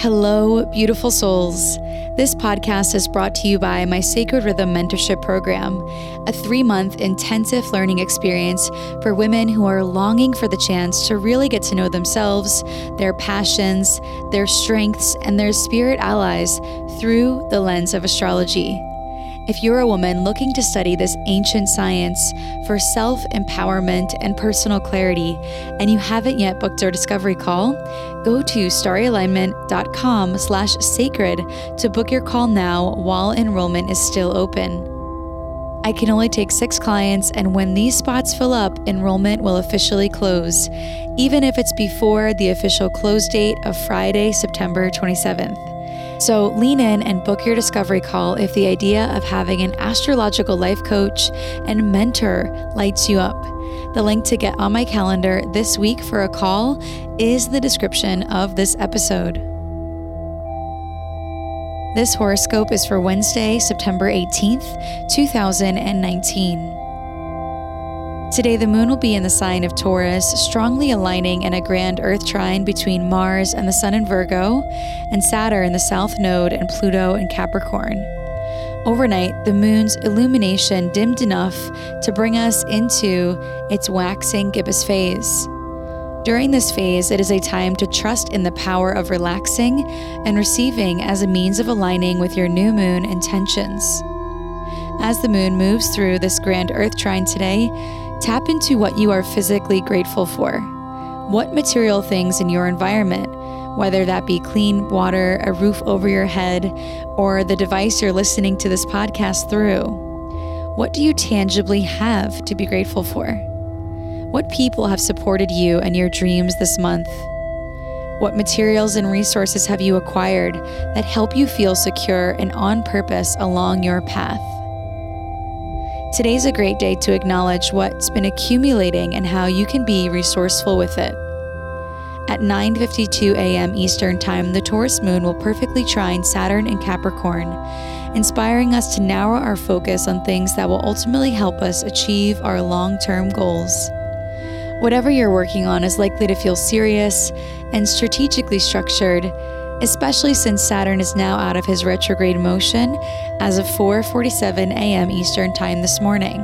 Hello, beautiful souls. This podcast is brought to you by my Sacred Rhythm Mentorship Program, a three month intensive learning experience for women who are longing for the chance to really get to know themselves, their passions, their strengths, and their spirit allies through the lens of astrology. If you're a woman looking to study this ancient science for self empowerment and personal clarity, and you haven't yet booked our discovery call, go to starryalignment.com slash sacred to book your call now while enrollment is still open. I can only take six clients, and when these spots fill up, enrollment will officially close, even if it's before the official close date of Friday, September 27th. So lean in and book your discovery call if the idea of having an astrological life coach and mentor lights you up. The link to get on my calendar this week for a call is the description of this episode. This horoscope is for Wednesday, September 18th, 2019. Today, the moon will be in the sign of Taurus, strongly aligning in a grand Earth trine between Mars and the Sun in Virgo, and Saturn in the South Node and Pluto in Capricorn. Overnight, the moon's illumination dimmed enough to bring us into its waxing gibbous phase. During this phase, it is a time to trust in the power of relaxing and receiving as a means of aligning with your new moon intentions. As the moon moves through this grand Earth trine today, Tap into what you are physically grateful for. What material things in your environment, whether that be clean water, a roof over your head, or the device you're listening to this podcast through, what do you tangibly have to be grateful for? What people have supported you and your dreams this month? What materials and resources have you acquired that help you feel secure and on purpose along your path? Today's a great day to acknowledge what's been accumulating and how you can be resourceful with it. At 9:52 a.m. Eastern Time, the Taurus moon will perfectly trine Saturn in Capricorn, inspiring us to narrow our focus on things that will ultimately help us achieve our long-term goals. Whatever you're working on is likely to feel serious and strategically structured especially since Saturn is now out of his retrograde motion as of 4:47 a.m. Eastern Time this morning.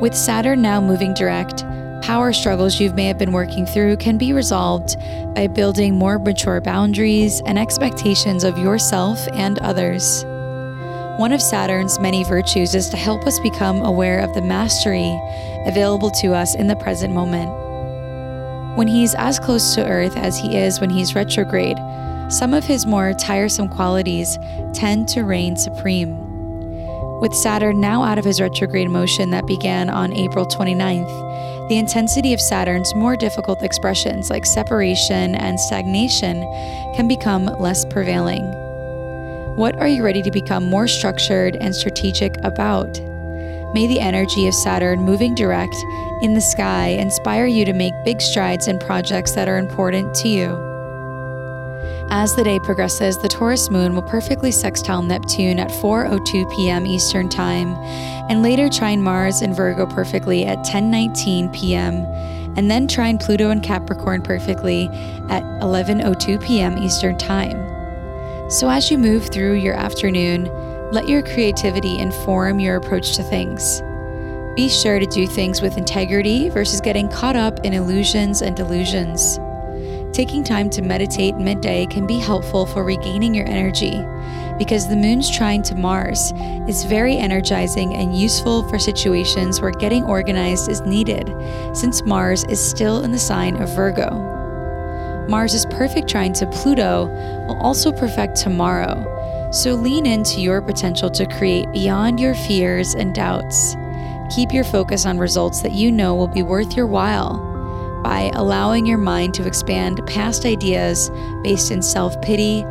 With Saturn now moving direct, power struggles you may have been working through can be resolved by building more mature boundaries and expectations of yourself and others. One of Saturn's many virtues is to help us become aware of the mastery available to us in the present moment. When he's as close to Earth as he is when he's retrograde, some of his more tiresome qualities tend to reign supreme. With Saturn now out of his retrograde motion that began on April 29th, the intensity of Saturn's more difficult expressions like separation and stagnation can become less prevailing. What are you ready to become more structured and strategic about? May the energy of Saturn moving direct in the sky inspire you to make big strides in projects that are important to you. As the day progresses, the Taurus moon will perfectly sextile Neptune at 4:02 p.m. Eastern Time and later trine Mars in Virgo perfectly at 10:19 p.m. and then trine Pluto and Capricorn perfectly at 11:02 p.m. Eastern Time. So as you move through your afternoon, let your creativity inform your approach to things. Be sure to do things with integrity versus getting caught up in illusions and delusions. Taking time to meditate midday can be helpful for regaining your energy because the moon's trine to Mars is very energizing and useful for situations where getting organized is needed, since Mars is still in the sign of Virgo. Mars's perfect trine to Pluto will also perfect tomorrow, so lean into your potential to create beyond your fears and doubts. Keep your focus on results that you know will be worth your while by allowing your mind to expand past ideas based in self pity,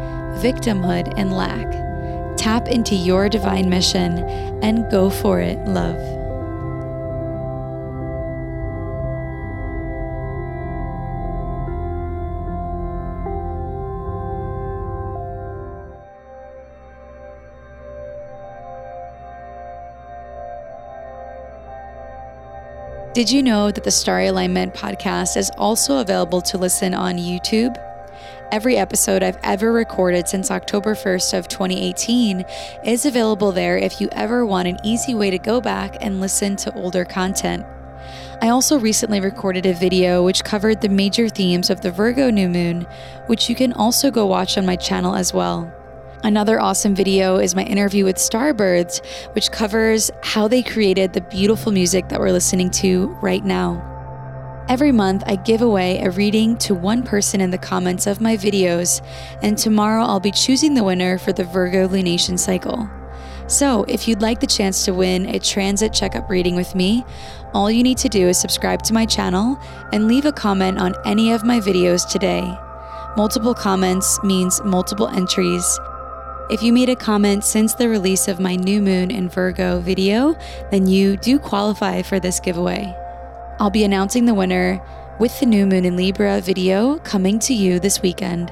victimhood, and lack. Tap into your divine mission and go for it, love. Did you know that the Starry Alignment podcast is also available to listen on YouTube? Every episode I've ever recorded since October 1st of 2018 is available there if you ever want an easy way to go back and listen to older content. I also recently recorded a video which covered the major themes of the Virgo new moon, which you can also go watch on my channel as well. Another awesome video is my interview with Starbirds, which covers how they created the beautiful music that we're listening to right now. Every month, I give away a reading to one person in the comments of my videos, and tomorrow I'll be choosing the winner for the Virgo lunation cycle. So, if you'd like the chance to win a transit checkup reading with me, all you need to do is subscribe to my channel and leave a comment on any of my videos today. Multiple comments means multiple entries, if you made a comment since the release of my new moon in Virgo video, then you do qualify for this giveaway. I'll be announcing the winner with the new moon in Libra video coming to you this weekend.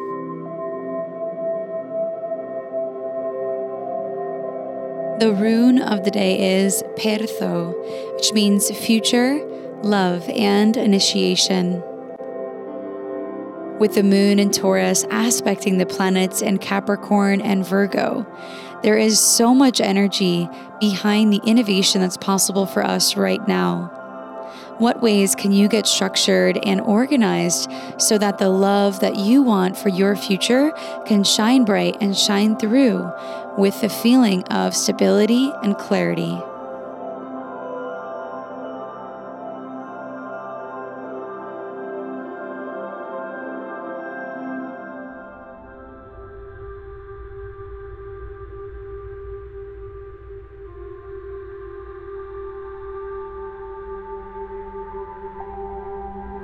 The rune of the day is Pertho, which means future, love, and initiation. With the moon in Taurus aspecting the planets in Capricorn and Virgo, there is so much energy behind the innovation that's possible for us right now. What ways can you get structured and organized so that the love that you want for your future can shine bright and shine through with the feeling of stability and clarity?